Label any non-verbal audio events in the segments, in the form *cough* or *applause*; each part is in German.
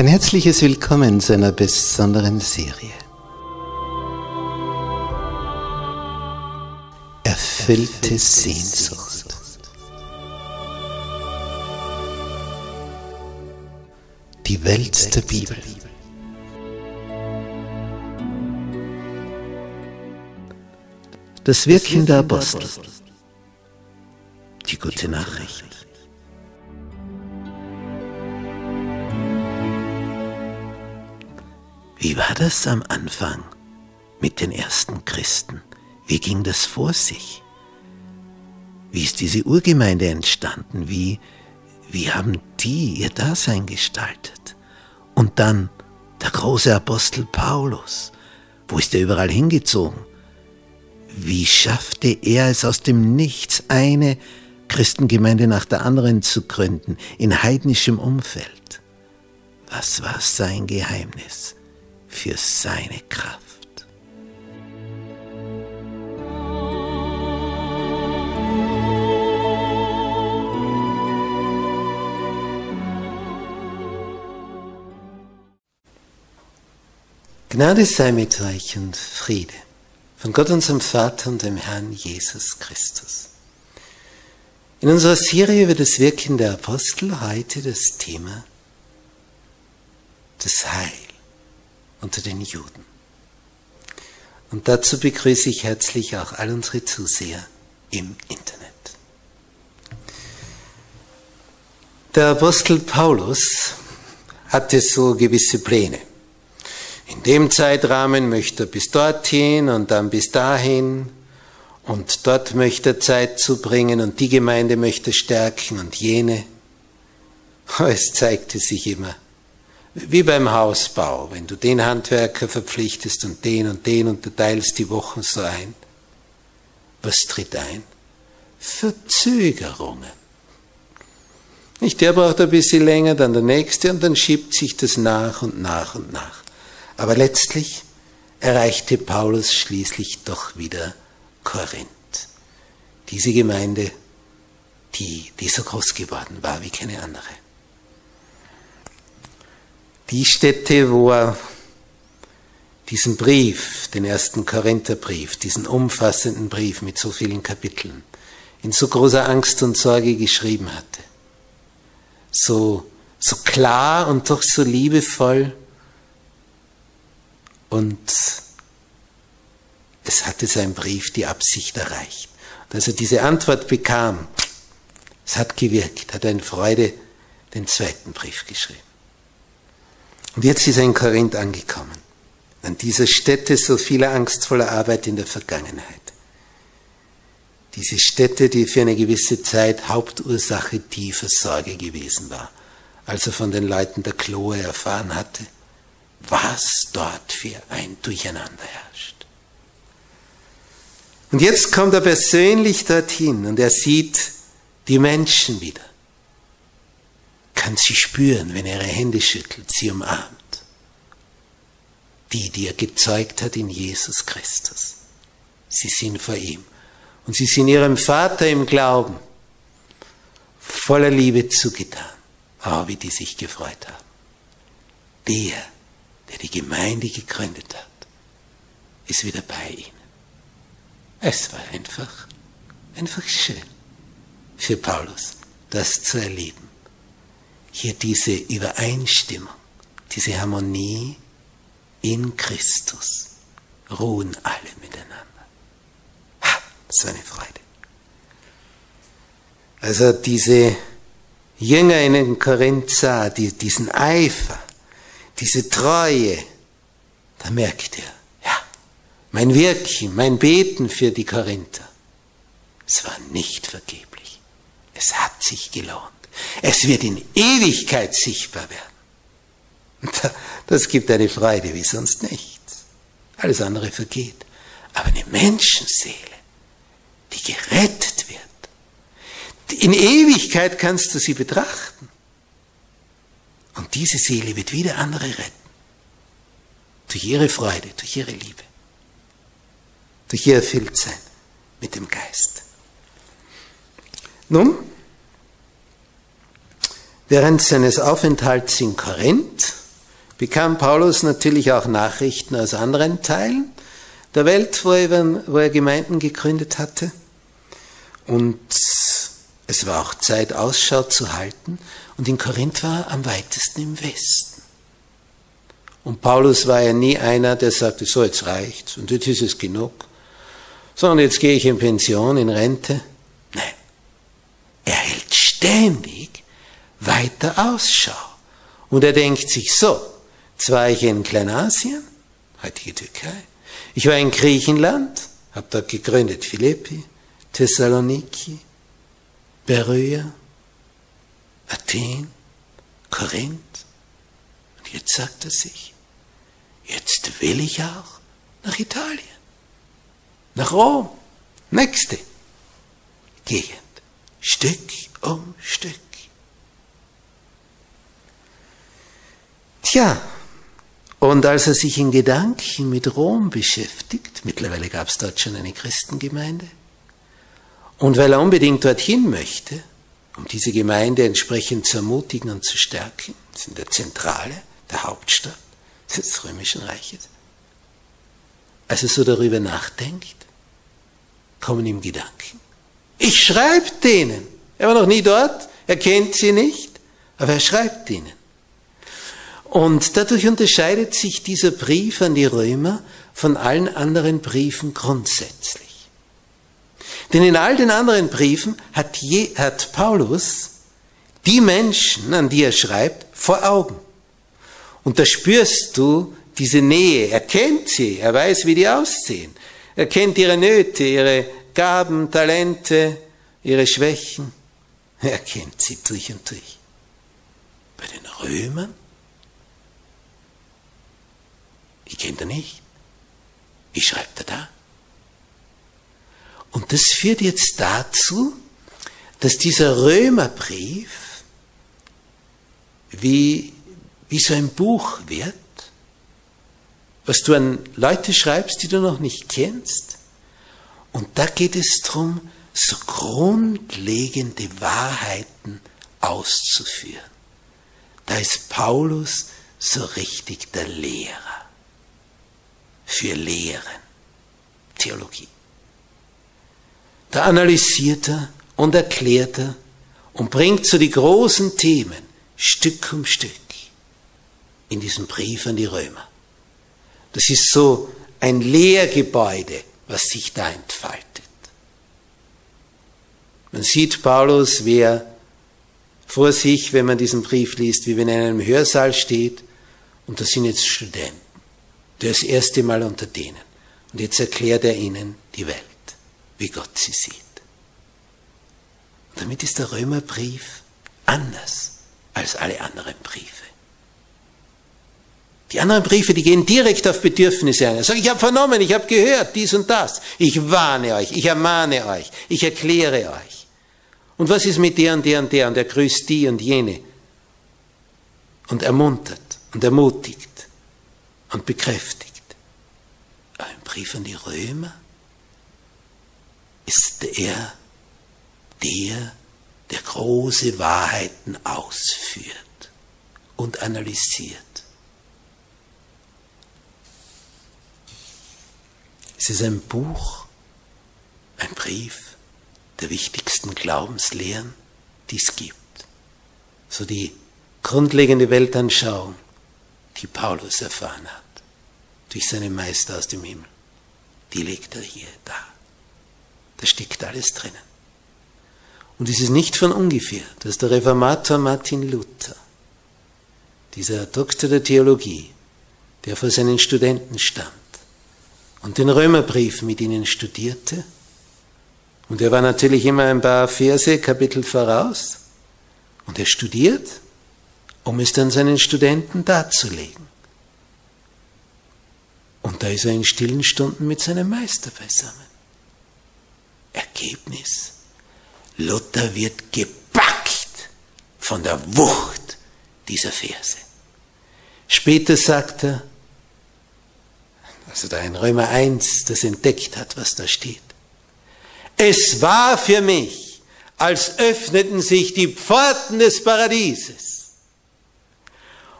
Ein herzliches Willkommen zu einer besonderen Serie. Erfüllte Sehnsucht. Die Welt der Bibel. Das Wirken der Apostel. Die gute Nachricht. Wie war das am Anfang mit den ersten Christen? Wie ging das vor sich? Wie ist diese Urgemeinde entstanden? Wie, wie haben die ihr Dasein gestaltet? Und dann der große Apostel Paulus. Wo ist er überall hingezogen? Wie schaffte er es aus dem Nichts, eine Christengemeinde nach der anderen zu gründen, in heidnischem Umfeld? Was war sein Geheimnis? Für seine Kraft. Gnade sei mit euch und Friede von Gott unserem Vater und dem Herrn Jesus Christus. In unserer Serie über das Wirken der Apostel heute das Thema das Heil unter den Juden. Und dazu begrüße ich herzlich auch all unsere Zuseher im Internet. Der Apostel Paulus hatte so gewisse Pläne. In dem Zeitrahmen möchte er bis dorthin und dann bis dahin und dort möchte er Zeit zubringen und die Gemeinde möchte stärken und jene. *laughs* Es zeigte sich immer, wie beim Hausbau, wenn du den Handwerker verpflichtest und den und den und du teilst die Wochen so ein. Was tritt ein? Verzögerungen. Nicht der braucht ein bisschen länger, dann der nächste und dann schiebt sich das nach und nach und nach. Aber letztlich erreichte Paulus schließlich doch wieder Korinth. Diese Gemeinde, die, die so groß geworden war wie keine andere die Stätte, wo er diesen Brief, den ersten Korintherbrief, diesen umfassenden Brief mit so vielen Kapiteln, in so großer Angst und Sorge geschrieben hatte. So, so klar und doch so liebevoll. Und es hatte sein Brief die Absicht erreicht. Und als er diese Antwort bekam, es hat gewirkt, hat er in Freude den zweiten Brief geschrieben. Und jetzt ist er in Korinth angekommen, an dieser Stätte so vieler angstvoller Arbeit in der Vergangenheit. Diese Stätte, die für eine gewisse Zeit Hauptursache tiefer Sorge gewesen war, als er von den Leuten der Chloe erfahren hatte, was dort für ein Durcheinander herrscht. Und jetzt kommt er persönlich dorthin und er sieht die Menschen wieder kann sie spüren, wenn er ihre Hände schüttelt, sie umarmt. Die, die er gezeugt hat in Jesus Christus. Sie sind vor ihm. Und sie sind ihrem Vater im Glauben voller Liebe zugetan. Oh, wie die sich gefreut haben. Der, der die Gemeinde gegründet hat, ist wieder bei ihnen. Es war einfach, einfach schön für Paulus, das zu erleben hier diese Übereinstimmung, diese Harmonie in Christus. Ruhen alle miteinander. Ha, so eine Freude. Also diese Jünger in Korinth sah, die, diesen Eifer, diese Treue, da merkt er, ja, mein Wirken, mein Beten für die Korinther, es war nicht vergeblich. Es hat sich gelohnt. Es wird in Ewigkeit sichtbar werden. Das gibt eine Freude wie sonst nichts. Alles andere vergeht. Aber eine Menschenseele, die gerettet wird, in Ewigkeit kannst du sie betrachten. Und diese Seele wird wieder andere retten. Durch ihre Freude, durch ihre Liebe, durch ihr Erfülltsein mit dem Geist. Nun, Während seines Aufenthalts in Korinth bekam Paulus natürlich auch Nachrichten aus anderen Teilen der Welt, wo er, wo er Gemeinden gegründet hatte. Und es war auch Zeit, Ausschau zu halten. Und in Korinth war er am weitesten im Westen. Und Paulus war ja nie einer, der sagte, so jetzt reicht's und jetzt ist es genug. Sondern jetzt gehe ich in Pension, in Rente. Nein. Er hält ständig weiter Ausschau. Und er denkt sich so, zwar war ich in Kleinasien, heutige Türkei, ich war in Griechenland, habe dort gegründet Philippi, Thessaloniki, Beröa, Athen, Korinth. Und jetzt sagt er sich, jetzt will ich auch nach Italien, nach Rom, nächste Gegend, Stück um Stück. Tja, und als er sich in Gedanken mit Rom beschäftigt, mittlerweile gab es dort schon eine Christengemeinde, und weil er unbedingt dorthin möchte, um diese Gemeinde entsprechend zu ermutigen und zu stärken, das ist in der Zentrale, der Hauptstadt des Römischen Reiches, als er so darüber nachdenkt, kommen ihm Gedanken. Ich schreibe denen. Er war noch nie dort, er kennt sie nicht, aber er schreibt ihnen. Und dadurch unterscheidet sich dieser Brief an die Römer von allen anderen Briefen grundsätzlich. Denn in all den anderen Briefen hat, je, hat Paulus die Menschen, an die er schreibt, vor Augen. Und da spürst du diese Nähe. Er kennt sie, er weiß, wie die aussehen. Er kennt ihre Nöte, ihre Gaben, Talente, ihre Schwächen. Er kennt sie durch und durch. Bei den Römern Die kennt er nicht. Wie schreibt er da? Und das führt jetzt dazu, dass dieser Römerbrief wie, wie so ein Buch wird, was du an Leute schreibst, die du noch nicht kennst. Und da geht es darum, so grundlegende Wahrheiten auszuführen. Da ist Paulus so richtig der Lehrer für Lehren, Theologie. Da analysiert er und erklärt er und bringt so die großen Themen Stück um Stück in diesem Brief an die Römer. Das ist so ein Lehrgebäude, was sich da entfaltet. Man sieht Paulus, wer vor sich, wenn man diesen Brief liest, wie wenn er in einem Hörsaal steht und das sind jetzt Studenten das erste Mal unter denen. Und jetzt erklärt er ihnen die Welt, wie Gott sie sieht. Und damit ist der Römerbrief anders als alle anderen Briefe. Die anderen Briefe, die gehen direkt auf Bedürfnisse ein. Er sagt, ich habe vernommen, ich habe gehört, dies und das. Ich warne euch, ich ermahne euch, ich erkläre euch. Und was ist mit der und der und der? Und er grüßt die und jene. Und ermuntert und ermutigt und bekräftigt. Ein Brief an die Römer ist er der, der große Wahrheiten ausführt und analysiert. Es ist ein Buch, ein Brief der wichtigsten Glaubenslehren, die es gibt. So die grundlegende Weltanschauung, die Paulus erfahren hat, durch seinen Meister aus dem Himmel. Die legt er hier da. Da steckt alles drinnen. Und es ist nicht von ungefähr, dass der Reformator Martin Luther, dieser Doktor der Theologie, der vor seinen Studenten stand und den Römerbrief mit ihnen studierte, und er war natürlich immer ein paar Verse, Kapitel voraus, und er studiert um es dann seinen Studenten darzulegen. Und da ist er in stillen Stunden mit seinem Meister beisammen. Ergebnis. Luther wird gepackt von der Wucht dieser Verse. Später sagt er, also da in Römer 1 das entdeckt hat, was da steht. Es war für mich, als öffneten sich die Pforten des Paradieses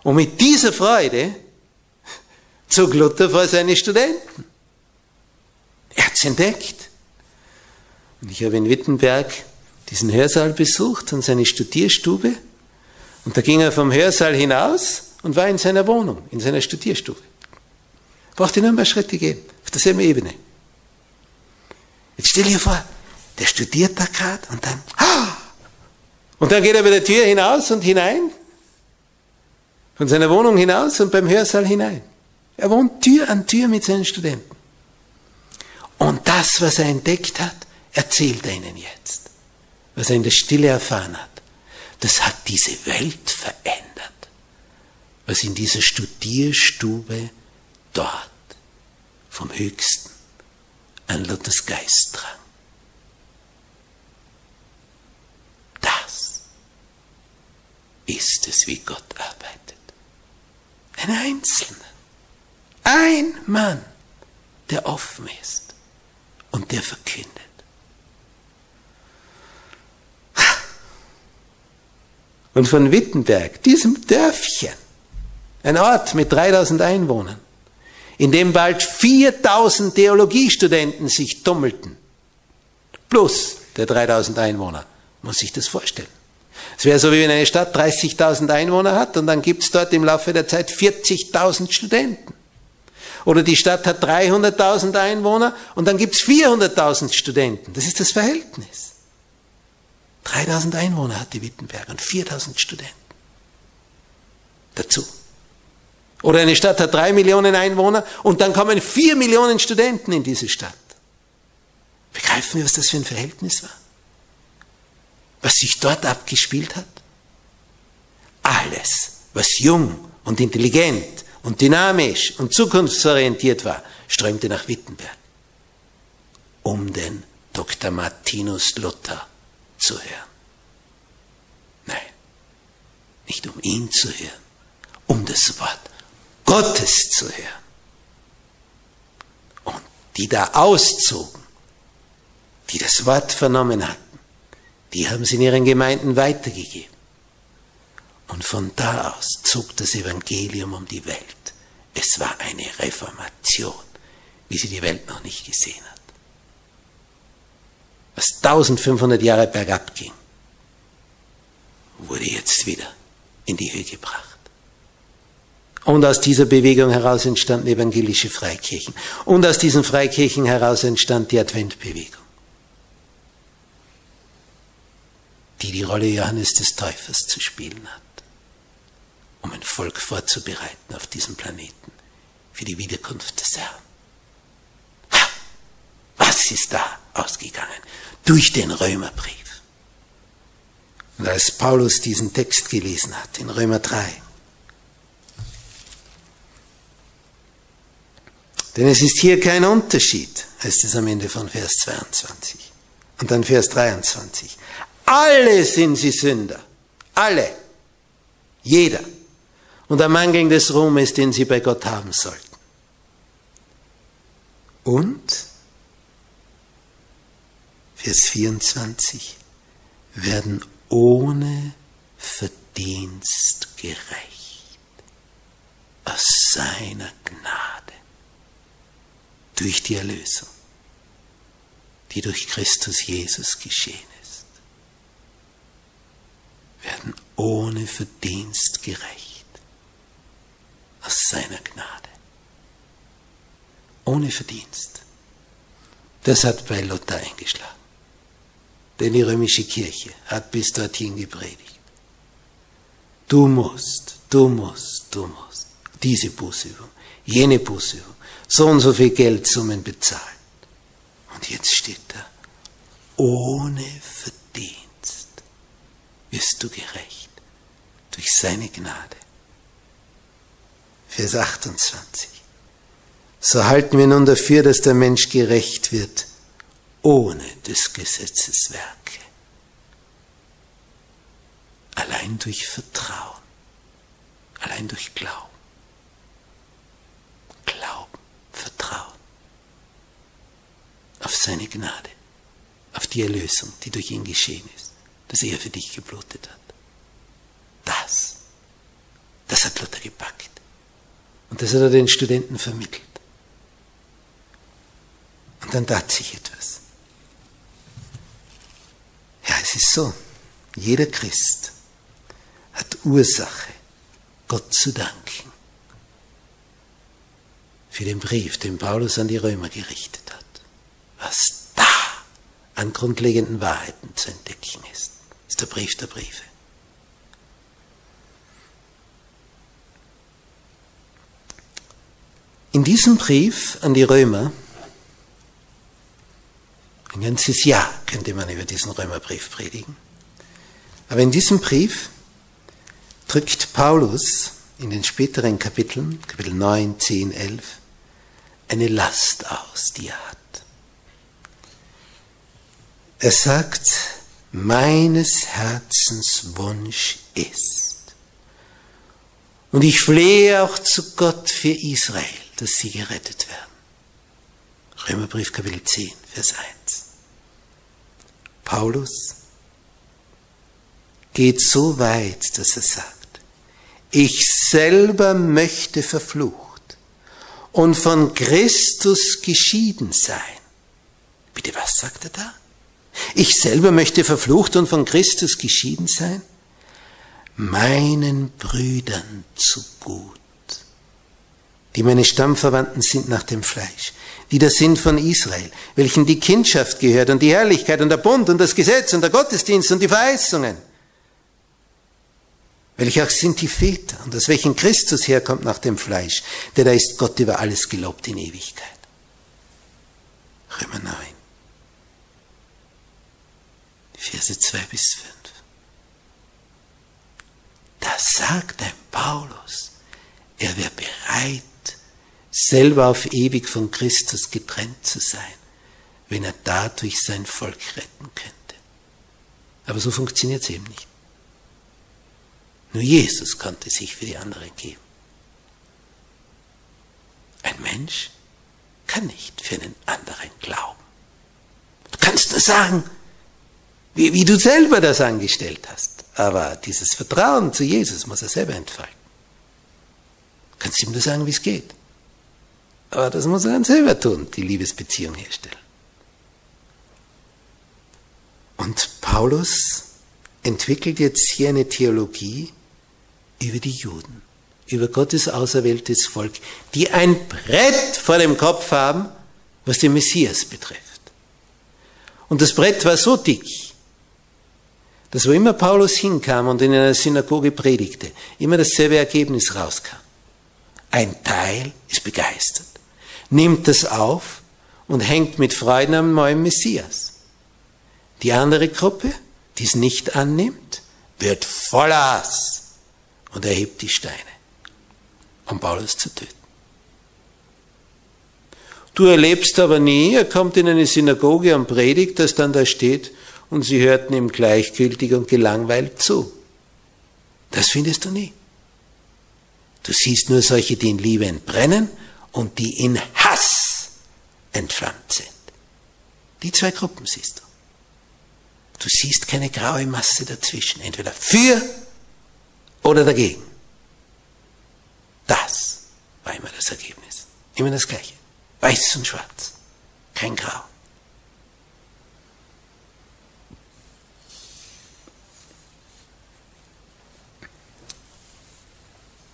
Und mit dieser Freude zog Luther vor seine Studenten. Er hat es entdeckt. Und ich habe in Wittenberg diesen Hörsaal besucht und seine Studierstube. Und da ging er vom Hörsaal hinaus und war in seiner Wohnung, in seiner Studierstube. Brauchte nur ein paar Schritte gehen, auf derselben Ebene. Jetzt stell dir vor, der studiert da gerade und dann, und dann geht er bei der Tür hinaus und hinein, von seiner Wohnung hinaus und beim Hörsaal hinein. Er wohnt Tür an Tür mit seinen Studenten. Und das, was er entdeckt hat, erzählt er ihnen jetzt. Was er in der Stille erfahren hat. Das hat diese Welt verändert. Was in dieser Studierstube dort vom Höchsten an Luthers Geist drang. Das ist es, wie Gott arbeitet. Ein Einzelner, ein Mann, der offen ist und der verkündet. Und von Wittenberg, diesem Dörfchen, ein Ort mit 3000 Einwohnern, in dem bald 4000 Theologiestudenten sich tummelten, plus der 3000 Einwohner, muss sich das vorstellen. Es wäre so, wie wenn eine Stadt 30.000 Einwohner hat und dann gibt es dort im Laufe der Zeit 40.000 Studenten. Oder die Stadt hat 300.000 Einwohner und dann gibt es 400.000 Studenten. Das ist das Verhältnis. 3000 Einwohner hat die Wittenberg und 4000 Studenten. Dazu. Oder eine Stadt hat drei Millionen Einwohner und dann kommen vier Millionen Studenten in diese Stadt. Begreifen wir, was das für ein Verhältnis war? Was sich dort abgespielt hat? Alles, was jung und intelligent und dynamisch und zukunftsorientiert war, strömte nach Wittenberg, um den Dr. Martinus Luther zu hören. Nein, nicht um ihn zu hören, um das Wort Gottes zu hören. Und die da auszogen, die das Wort vernommen hatten, die haben sie in ihren Gemeinden weitergegeben. Und von da aus zog das Evangelium um die Welt. Es war eine Reformation, wie sie die Welt noch nicht gesehen hat. Was 1500 Jahre bergab ging, wurde jetzt wieder in die Höhe gebracht. Und aus dieser Bewegung heraus entstanden evangelische Freikirchen. Und aus diesen Freikirchen heraus entstand die Adventbewegung, die die Rolle Johannes des Täufers zu spielen hat, um ein Volk vorzubereiten auf diesem Planeten für die Wiederkunft des Herrn. Ha! Was ist da ausgegangen? Durch den Römerbrief. Und als Paulus diesen Text gelesen hat, in Römer 3, Denn es ist hier kein Unterschied, heißt es am Ende von Vers 22. Und dann Vers 23. Alle sind sie Sünder. Alle. Jeder. Und ermangeln des Ruhmes, den sie bei Gott haben sollten. Und? Vers 24 werden ohne Verdienst gerecht aus seiner Gnade durch die Erlösung, die durch Christus Jesus geschehen ist, werden ohne Verdienst gerecht aus seiner Gnade. Ohne Verdienst. Das hat bei Luther eingeschlagen. Denn die römische Kirche hat bis dorthin gepredigt. Du musst, du musst, du musst diese Bußübung, jene Bußübung, so und so viel Geldsummen bezahlen. Und jetzt steht da, ohne Verdienst wirst du gerecht durch seine Gnade. Vers 28. So halten wir nun dafür, dass der Mensch gerecht wird, ohne des Gesetzes Werke. Allein durch Vertrauen, allein durch Glauben. Vertrauen auf seine Gnade, auf die Erlösung, die durch ihn geschehen ist, dass er für dich geblutet hat. Das, das hat Luther Das hat er den Studenten vermittelt. Und dann tat sich etwas. Ja, es ist so. Jeder Christ hat Ursache, Gott zu danken für den Brief, den Paulus an die Römer gerichtet hat. Was da an grundlegenden Wahrheiten zu entdecken ist, ist der Brief der Briefe. In diesem Brief an die Römer, ein ganzes Jahr könnte man über diesen Römerbrief predigen, aber in diesem Brief drückt Paulus in den späteren Kapiteln, Kapitel 9, 10, 11, eine Last aus, die er hat. Er sagt, meines Herzens Wunsch ist. Und ich flehe auch zu Gott für Israel, dass sie gerettet werden. Römerbrief Kapitel 10, Vers 1. Paulus geht so weit, dass er sagt, ich selber möchte verflucht und von Christus geschieden sein. Bitte, was sagt er da? Ich selber möchte verflucht und von Christus geschieden sein? Meinen Brüdern zu gut, die meine Stammverwandten sind nach dem Fleisch, die das sind von Israel, welchen die Kindschaft gehört und die Herrlichkeit und der Bund und das Gesetz und der Gottesdienst und die Verheißungen, welche auch sind die Väter und aus welchen Christus herkommt nach dem Fleisch, der da ist Gott über alles gelobt in Ewigkeit. Römer 9. Verse 2 bis 5. Da sagt ein Paulus, er wäre bereit, selber auf ewig von Christus getrennt zu sein, wenn er dadurch sein Volk retten könnte. Aber so funktioniert es eben nicht. Nur Jesus konnte sich für die anderen geben. Ein Mensch kann nicht für einen anderen glauben. Du kannst nur sagen, wie, wie du selber das angestellt hast. Aber dieses Vertrauen zu Jesus muss er selber entfalten. Du kannst ihm nur sagen, wie es geht. Aber das muss er dann selber tun, die Liebesbeziehung herstellen. Und Paulus entwickelt jetzt hier eine Theologie über die Juden, über Gottes auserwähltes Volk, die ein Brett vor dem Kopf haben, was den Messias betrifft. Und das Brett war so dick, dass wo immer Paulus hinkam und in einer Synagoge predigte, immer dasselbe Ergebnis rauskam. Ein Teil ist begeistert, nimmt das auf und hängt mit Freuden am neuen Messias. Die andere Gruppe, die es nicht annimmt, wird voller Hass und erhebt die Steine, um Paulus zu töten. Du erlebst aber nie, er kommt in eine Synagoge und predigt, dass dann da steht, und sie hörten ihm gleichgültig und gelangweilt zu. Das findest du nie. Du siehst nur solche, die in Liebe entbrennen und die in Hass entflammt sind. Die zwei Gruppen siehst du. Du siehst keine graue Masse dazwischen, entweder für oder dagegen. Das war immer das Ergebnis. Immer das Gleiche. Weiß und schwarz. Kein Grau.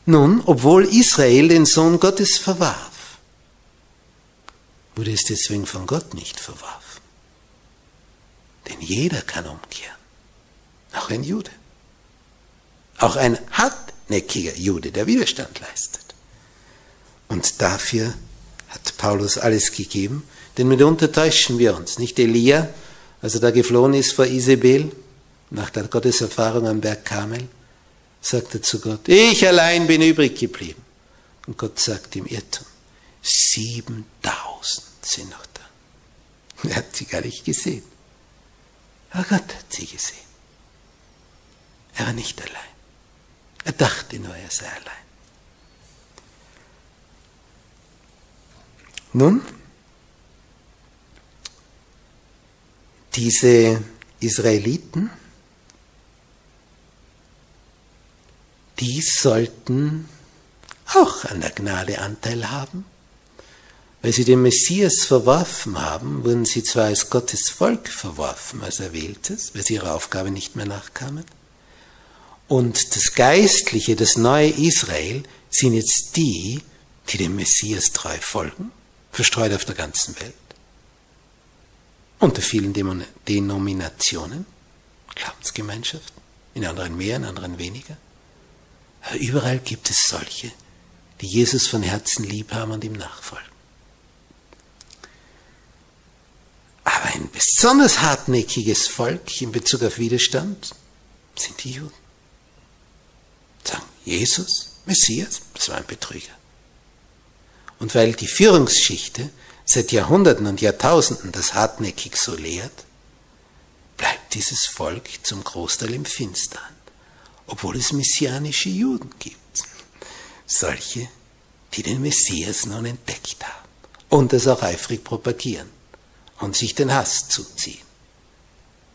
Nun, obwohl Israel den Sohn Gottes verwarf, wurde es deswegen von Gott nicht verworfen. Denn jeder kann umkehren, auch ein Jude, auch ein hartnäckiger Jude, der Widerstand leistet. Und dafür hat Paulus alles gegeben, denn mitunter täuschen wir uns. Nicht Elia, als er da geflohen ist vor Isabel, nach der Gotteserfahrung am Berg Kamel, sagt er zu Gott, ich allein bin übrig geblieben. Und Gott sagt im Irrtum, 7000 sind noch da. Er hat sie gar nicht gesehen. Aber Gott hat sie gesehen. Er war nicht allein. Er dachte nur, er sei allein. Nun, diese Israeliten, die sollten auch an der Gnade Anteil haben. Weil sie den Messias verworfen haben, wurden sie zwar als Gottes Volk verworfen, als Erwähltes, weil sie ihrer Aufgabe nicht mehr nachkamen. Und das Geistliche, das neue Israel, sind jetzt die, die dem Messias treu folgen, verstreut auf der ganzen Welt. Unter vielen Denominationen, Glaubensgemeinschaften, in anderen mehr, in anderen weniger. Aber überall gibt es solche, die Jesus von Herzen lieb haben und ihm nachfolgen. Aber ein besonders hartnäckiges Volk in Bezug auf Widerstand sind die Juden. Sagen, Jesus, Messias, das war ein Betrüger. Und weil die Führungsschichte seit Jahrhunderten und Jahrtausenden das hartnäckig so lehrt, bleibt dieses Volk zum Großteil im Finstern, obwohl es messianische Juden gibt. Solche, die den Messias nun entdeckt haben und es auch eifrig propagieren und sich den Hass zuziehen.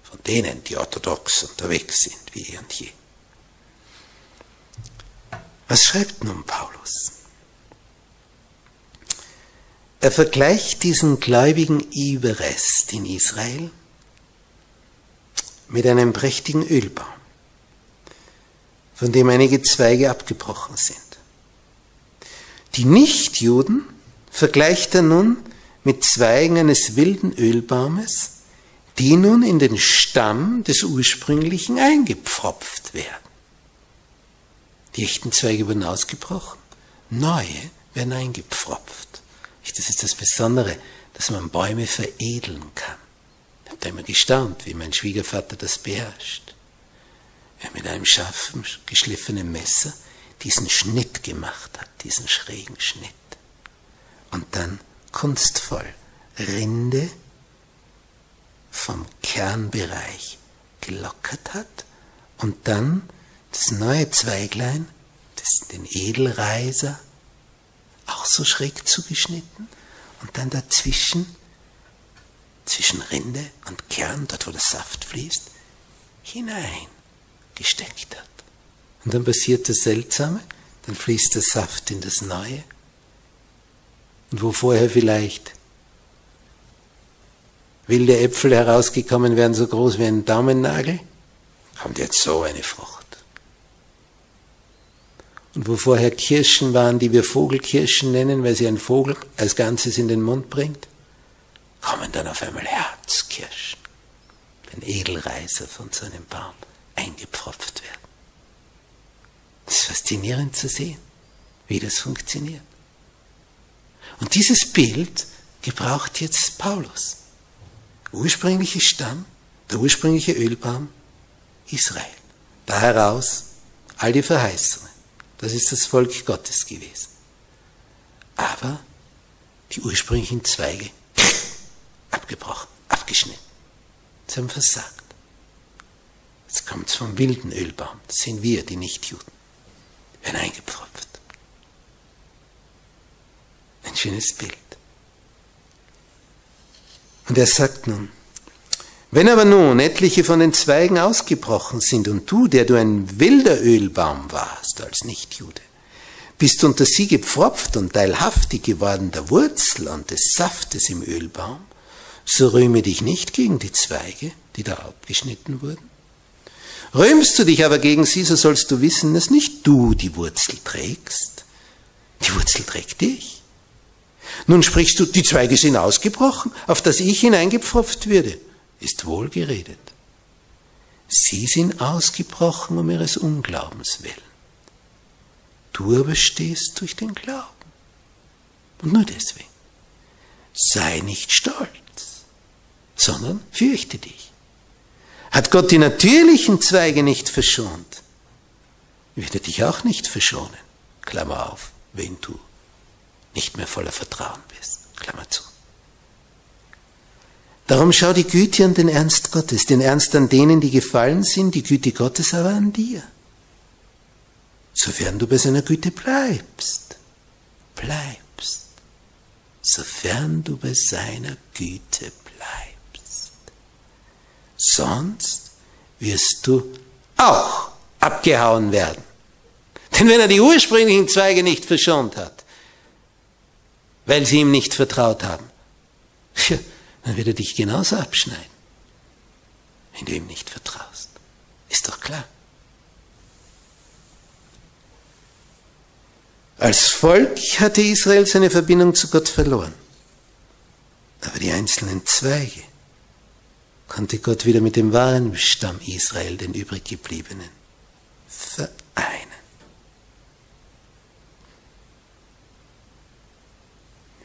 Von denen, die orthodox unterwegs sind, wie eh und je. Was schreibt nun Paulus? Er vergleicht diesen gläubigen Überrest in Israel mit einem prächtigen Ölbaum, von dem einige Zweige abgebrochen sind. Die Nichtjuden vergleicht er nun mit Zweigen eines wilden Ölbaumes, die nun in den Stamm des ursprünglichen eingepfropft werden. Die echten Zweige wurden ausgebrochen, neue werden eingepfropft. Das ist das Besondere, dass man Bäume veredeln kann. Ich habe da immer gestaunt, wie mein Schwiegervater das beherrscht. Er mit einem scharfen, geschliffenen Messer diesen Schnitt gemacht hat, diesen schrägen Schnitt. Und dann kunstvoll Rinde vom Kernbereich gelockert hat und dann das neue Zweiglein, das, den Edelreiser, auch so schräg zugeschnitten und dann dazwischen, zwischen Rinde und Kern, dort wo der Saft fließt, hinein gesteckt hat. Und dann passiert das Seltsame, dann fließt der Saft in das Neue. Und wo vorher vielleicht wilde Äpfel herausgekommen wären, so groß wie ein Daumennagel, kommt jetzt so eine Frucht. Und wo vorher Kirschen waren, die wir Vogelkirschen nennen, weil sie ein Vogel als Ganzes in den Mund bringt, kommen dann auf einmal Herzkirschen, wenn Edelreiser von so einem Baum eingepfropft werden. Es ist faszinierend zu sehen, wie das funktioniert. Und dieses Bild gebraucht jetzt Paulus. Ursprüngliche Stamm, der ursprüngliche Ölbaum, Israel. Da heraus all die Verheißungen. Das ist das Volk Gottes gewesen. Aber die ursprünglichen Zweige abgebrochen, abgeschnitten. Sie haben versagt. Jetzt kommt es vom wilden Ölbaum. Das sind wir, die Nichtjuden. Werden eingepfropft. Ein schönes Bild. Und er sagt nun, wenn aber nun etliche von den Zweigen ausgebrochen sind und du, der du ein wilder Ölbaum warst als Nichtjude, bist unter sie gepfropft und teilhaftig geworden der Wurzel und des Saftes im Ölbaum, so rühme dich nicht gegen die Zweige, die da abgeschnitten wurden. Rühmst du dich aber gegen sie, so sollst du wissen, dass nicht du die Wurzel trägst. Die Wurzel trägt dich. Nun sprichst du, die Zweige sind ausgebrochen, auf das ich hineingepfropft würde ist wohl geredet. Sie sind ausgebrochen um ihres Unglaubens willen. Du aber stehst durch den Glauben. Und nur deswegen. Sei nicht stolz, sondern fürchte dich. Hat Gott die natürlichen Zweige nicht verschont, wird er dich auch nicht verschonen. Klammer auf, wenn du nicht mehr voller Vertrauen bist. Klammer zu. Darum schau die Güte und den Ernst Gottes, den Ernst an denen, die gefallen sind, die Güte Gottes aber an dir. Sofern du bei seiner Güte bleibst, bleibst, sofern du bei seiner Güte bleibst. Sonst wirst du auch abgehauen werden. Denn wenn er die ursprünglichen Zweige nicht verschont hat, weil sie ihm nicht vertraut haben, dann wird er dich genauso abschneiden, wenn du ihm nicht vertraust. Ist doch klar. Als Volk hatte Israel seine Verbindung zu Gott verloren. Aber die einzelnen Zweige konnte Gott wieder mit dem wahren Stamm Israel, den übrig gebliebenen, vereinen.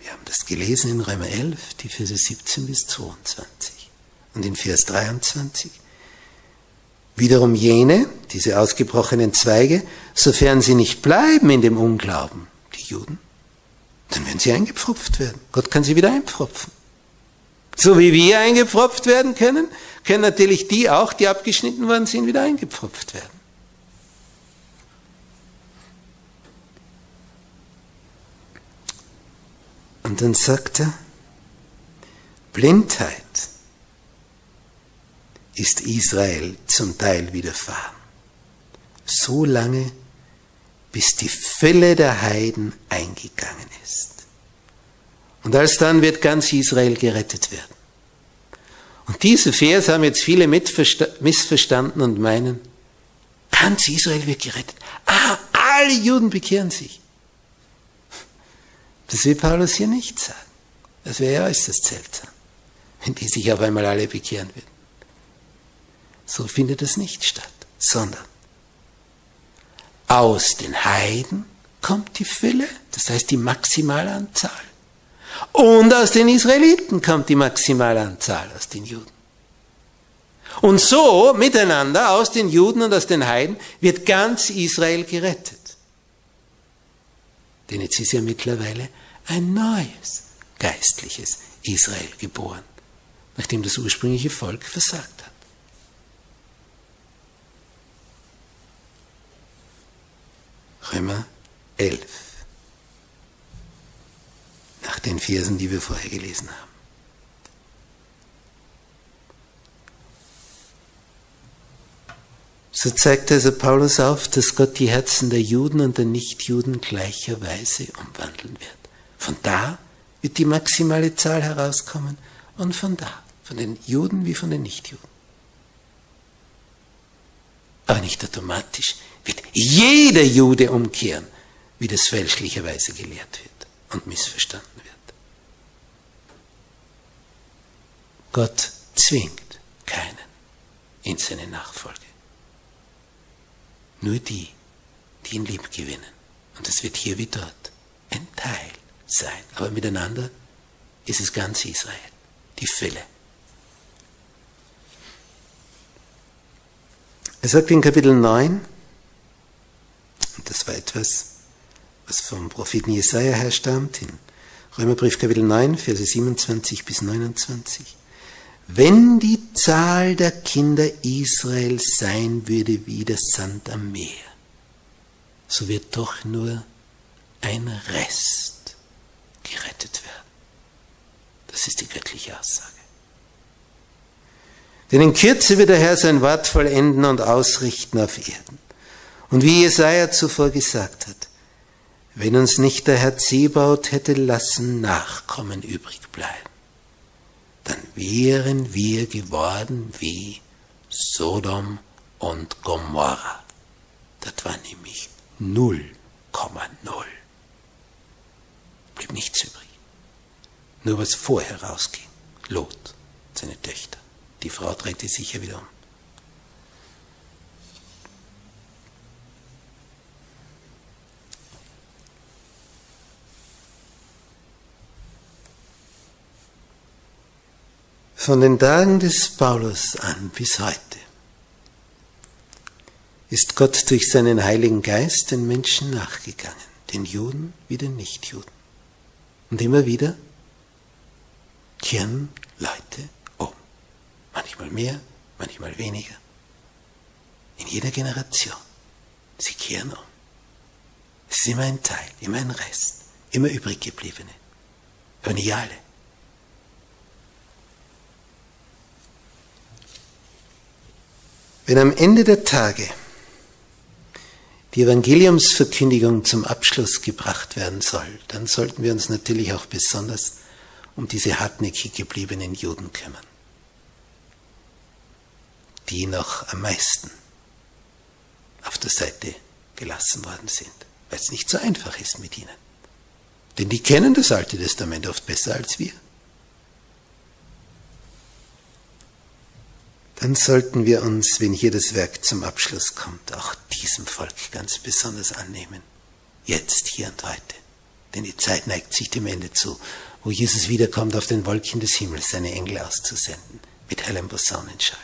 Wir haben das gelesen in Römer 11, die Verse 17 bis 22. Und in Vers 23 wiederum jene, diese ausgebrochenen Zweige, sofern sie nicht bleiben in dem Unglauben, die Juden, dann werden sie eingepfropft werden. Gott kann sie wieder einpfropfen. So wie wir eingepfropft werden können, können natürlich die auch, die abgeschnitten worden sind, wieder eingepfropft werden. Und dann sagt er, Blindheit ist Israel zum Teil widerfahren. So lange, bis die Fülle der Heiden eingegangen ist. Und alsdann wird ganz Israel gerettet werden. Und diese Vers haben jetzt viele missverstanden und meinen, ganz Israel wird gerettet. Ah, alle Juden bekehren sich. Das will Paulus hier nicht sagen. Das wäre ja äußerst seltsam, wenn die sich auf einmal alle bekehren würden. So findet es nicht statt, sondern aus den Heiden kommt die Fülle, das heißt die Maximalanzahl. Und aus den Israeliten kommt die Maximalanzahl, aus den Juden. Und so miteinander aus den Juden und aus den Heiden wird ganz Israel gerettet. Denn jetzt ist ja mittlerweile ein neues geistliches Israel geboren, nachdem das ursprüngliche Volk versagt hat. Römer 11 nach den Versen, die wir vorher gelesen haben. So zeigt also Paulus auf, dass Gott die Herzen der Juden und der Nichtjuden gleicherweise umwandeln wird. Von da wird die maximale Zahl herauskommen und von da, von den Juden wie von den Nichtjuden. Aber nicht automatisch wird jeder Jude umkehren, wie das fälschlicherweise gelehrt wird und missverstanden wird. Gott zwingt keinen in seine Nachfolge. Nur die, die ihn lieb gewinnen. Und es wird hier wie dort ein Teil sein. Aber miteinander ist es ganz Israel, die Fülle. Er sagt in Kapitel 9, und das war etwas, was vom Propheten Jesaja her stammt, in Römerbrief Kapitel 9, Verse 27 bis 29. Wenn die Zahl der Kinder Israels sein würde wie der Sand am Meer, so wird doch nur ein Rest gerettet werden. Das ist die göttliche Aussage. Denn in Kürze wird der Herr sein Wort vollenden und ausrichten auf Erden. Und wie Jesaja zuvor gesagt hat, wenn uns nicht der Herr Zebaut hätte lassen Nachkommen übrig bleiben, dann wären wir geworden wie Sodom und Gomorra. Das war nämlich 0,0. Blieb nichts übrig. Nur was vorher rausging. Lot, seine Töchter. Die Frau drehte sich ja wieder um. Von den Tagen des Paulus an bis heute ist Gott durch seinen Heiligen Geist den Menschen nachgegangen, den Juden wie den Nichtjuden. Und immer wieder kehren Leute um. Manchmal mehr, manchmal weniger. In jeder Generation. Sie kehren um. Es ist immer ein Teil, immer ein Rest, immer übrig gebliebene. Aber nicht alle. Wenn am Ende der Tage die Evangeliumsverkündigung zum Abschluss gebracht werden soll, dann sollten wir uns natürlich auch besonders um diese hartnäckig gebliebenen Juden kümmern, die noch am meisten auf der Seite gelassen worden sind, weil es nicht so einfach ist mit ihnen. Denn die kennen das Alte Testament oft besser als wir. Dann sollten wir uns, wenn hier das Werk zum Abschluss kommt, auch diesem Volk ganz besonders annehmen. Jetzt, hier und heute. Denn die Zeit neigt sich dem Ende zu, wo Jesus wiederkommt, auf den Wolken des Himmels seine Engel auszusenden, mit hellem Posaunenschall.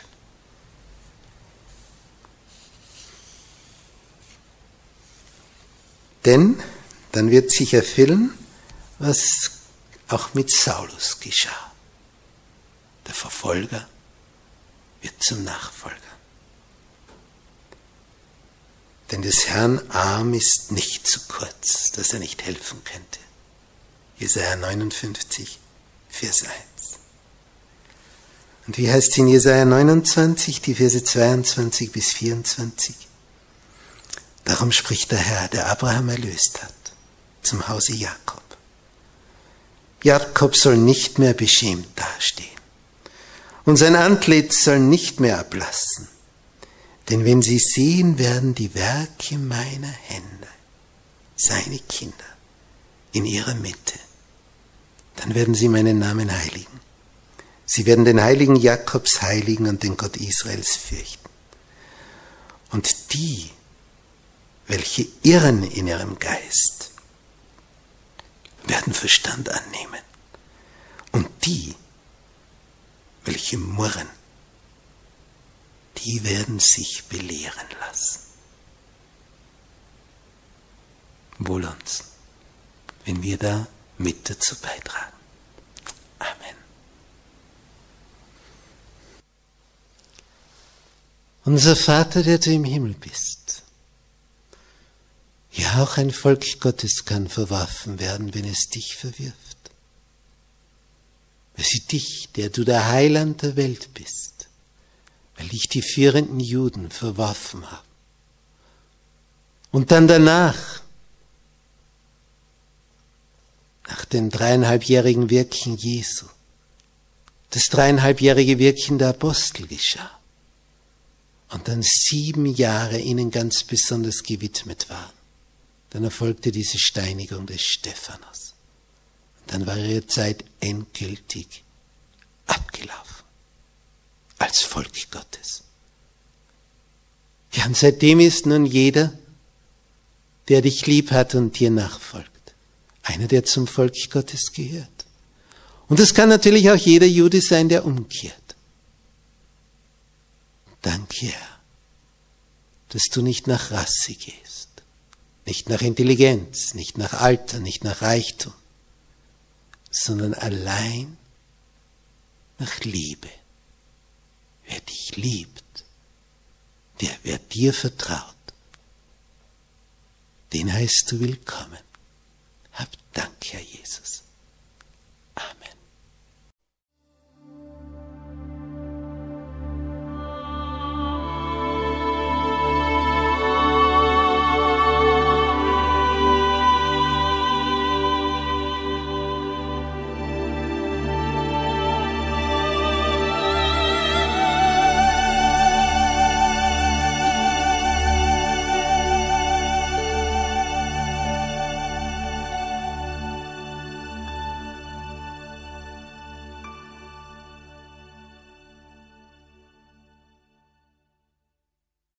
Denn dann wird sich erfüllen, was auch mit Saulus geschah. Der Verfolger wird zum Nachfolger. Denn des Herrn Arm ist nicht zu kurz, dass er nicht helfen könnte. Jesaja 59, Vers 1. Und wie heißt es in Jesaja 29, die Verse 22 bis 24? Darum spricht der Herr, der Abraham erlöst hat, zum Hause Jakob. Jakob soll nicht mehr beschämt dastehen. Und sein Antlitz soll nicht mehr ablassen. Denn wenn sie sehen werden die Werke meiner Hände, seine Kinder, in ihrer Mitte, dann werden sie meinen Namen heiligen. Sie werden den heiligen Jakobs heiligen und den Gott Israels fürchten. Und die, welche irren in ihrem Geist, werden Verstand annehmen. Und die, welche murren, die werden sich belehren lassen. Wohl uns, wenn wir da mit dazu beitragen. Amen. Unser Vater, der du im Himmel bist. Ja, auch ein Volk Gottes kann verworfen werden, wenn es dich verwirft. Weil sie dich, der du der Heiland der Welt bist, weil dich die führenden Juden verworfen haben. Und dann danach nach den dreieinhalbjährigen Wirken Jesu, das dreieinhalbjährige Wirken der Apostel geschah und dann sieben Jahre ihnen ganz besonders gewidmet waren. Dann erfolgte diese Steinigung des Stephanus. Dann war ihre Zeit endgültig abgelaufen als Volk Gottes. Ja, und seitdem ist nun jeder, der dich lieb hat und dir nachfolgt, einer, der zum Volk Gottes gehört. Und es kann natürlich auch jeder Jude sein, der umkehrt. Danke, Herr, dass du nicht nach Rasse gehst, nicht nach Intelligenz, nicht nach Alter, nicht nach Reichtum, sondern allein nach Liebe. Wer dich liebt, der, wer dir vertraut, den heißt du willkommen. Hab Dank, Herr Jesus.